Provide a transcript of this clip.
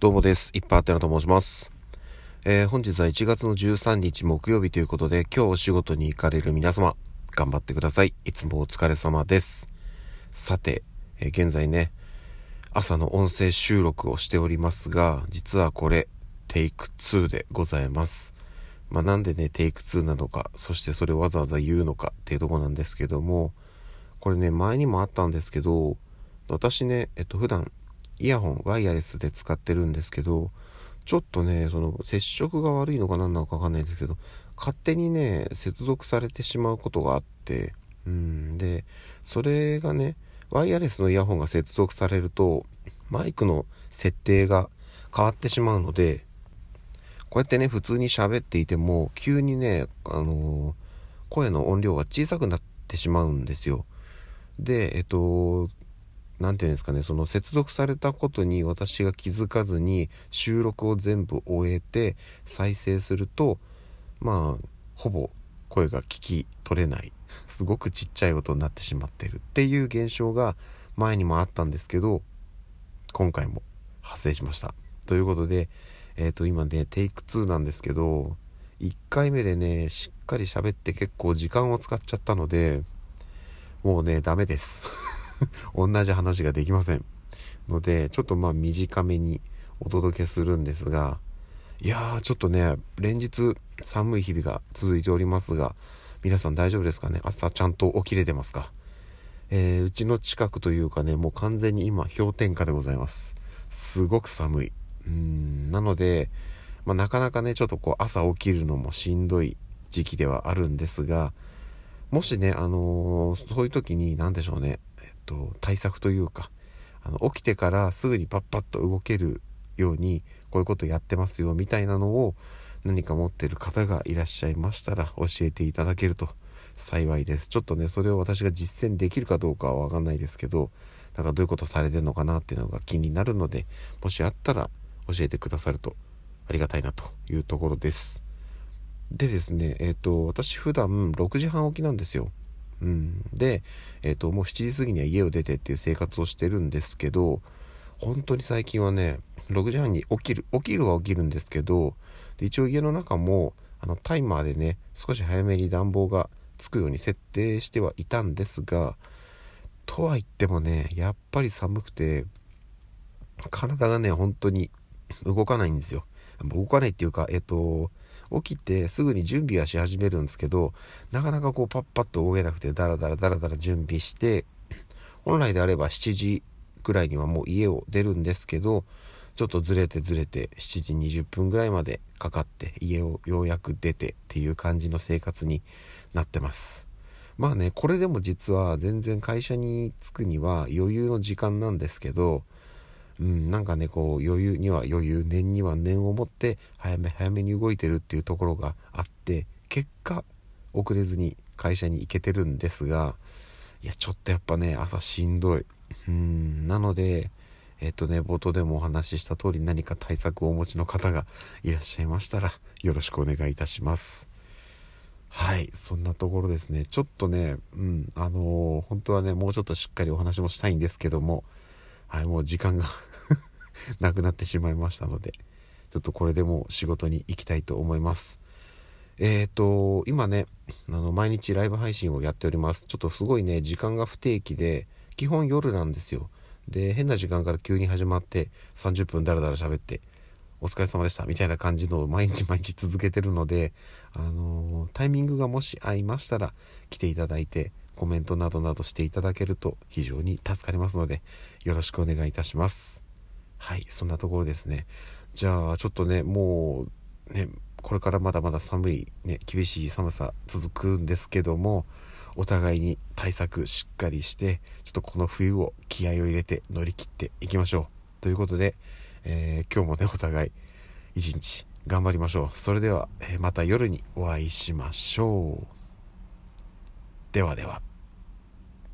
どうもです。いっぱいあってなと申します。えー、本日は1月の13日木曜日ということで、今日お仕事に行かれる皆様、頑張ってください。いつもお疲れ様です。さて、えー、現在ね、朝の音声収録をしておりますが、実はこれ、テイク2でございます。まあ、なんでね、テイク2なのか、そしてそれをわざわざ言うのかっていうとこなんですけども、これね、前にもあったんですけど、私ね、えっと、普段イヤホンワイヤレスで使ってるんですけどちょっとねその接触が悪いのか何なのか分かんないですけど勝手にね接続されてしまうことがあってうんでそれがねワイヤレスのイヤホンが接続されるとマイクの設定が変わってしまうのでこうやってね普通に喋っていても急にねあのー、声の音量が小さくなってしまうんですよ。でえっと何て言うんですかねその接続されたことに私が気づかずに収録を全部終えて再生するとまあほぼ声が聞き取れない。すごくちっちゃい音になってしまってる。っていう現象が前にもあったんですけど今回も発生しました。ということでえっ、ー、と今ねテイク2なんですけど1回目でねしっかり喋って結構時間を使っちゃったのでもうねダメです。同じ話ができませんのでちょっとまあ短めにお届けするんですがいやーちょっとね連日寒い日々が続いておりますが皆さん大丈夫ですかね？朝ちゃんと起きれてますか？えー、うちの近くというかねもう完全に今氷点下でございます。すごく寒い。うんなので、まあ、なかなかねちょっとこう朝起きるのもしんどい時期ではあるんですがもしねあのー、そういう時に何でしょうね。えっと、対策というかあの起きてからすぐにパッパッと動けるようにこういうことやってますよみたいなのを何か持ってる方がいらっしゃいましたら教えていただけると幸いです。ちょっとねそれを私が実践できるかどうかは分かんないですけどなんかどういうことされてるのかなっていうのが気になるのでもしあったら教えてくださるとありがたいなというところです。でですねえっ、ー、と私普段6時半起きなんですよ。うん、で、えーと、もう7時過ぎには家を出てっていう生活をしてるんですけど本当に最近はね6時半に起きる起きるは起きるんですけどで一応家の中もあのタイマーでね少し早めに暖房がつくように設定してはいたんですがとは言ってもねやっぱり寒くて体がね本当に動かないんですよ。動かないっていうかえっ、ー、と起きてすぐに準備はし始めるんですけどなかなかこうパッパッと動けなくてダラダラダラダラ準備して本来であれば7時ぐらいにはもう家を出るんですけどちょっとずれてずれて7時20分ぐらいまでかかって家をようやく出てっていう感じの生活になってます。まあねこれでも実は全然会社に着くには余裕の時間なんですけどうん、なんかねこう余裕には余裕念には念を持って早め早めに動いてるっていうところがあって結果遅れずに会社に行けてるんですがいやちょっとやっぱね朝しんどい。うんなのでえっとね冒頭でもお話しした通り何か対策をお持ちの方がいらっしゃいましたらよろしくお願いいたします。はいそんなところですね。ちょっとねうんあのー、本当はねもうちょっとしっかりお話もしたいんですけどもはいもう時間が なくなってしまいましたのでちょっとこれでもう仕事に行きたいと思います。えっ、ー、と今ねあの毎日ライブ配信をやっております。ちょっとすごいね時間が不定期で基本夜なんですよ。で変な時間から急に始まって30分ダラダラ喋ってお疲れ様でしたみたいな感じのを毎日毎日続けてるので、あのー、タイミングがもし合いましたら来ていただいてコメントなどなどしていただけると非常に助かりますのでよろしくお願いいたします。はい、そんなところですね。じゃあ、ちょっとね、もう、ね、これからまだまだ寒い、ね、厳しい寒さ続くんですけども、お互いに対策しっかりして、ちょっとこの冬を気合を入れて乗り切っていきましょう。ということで、えー、今日もね、お互い一日頑張りましょう。それでは、え、また夜にお会いしましょう。ではでは。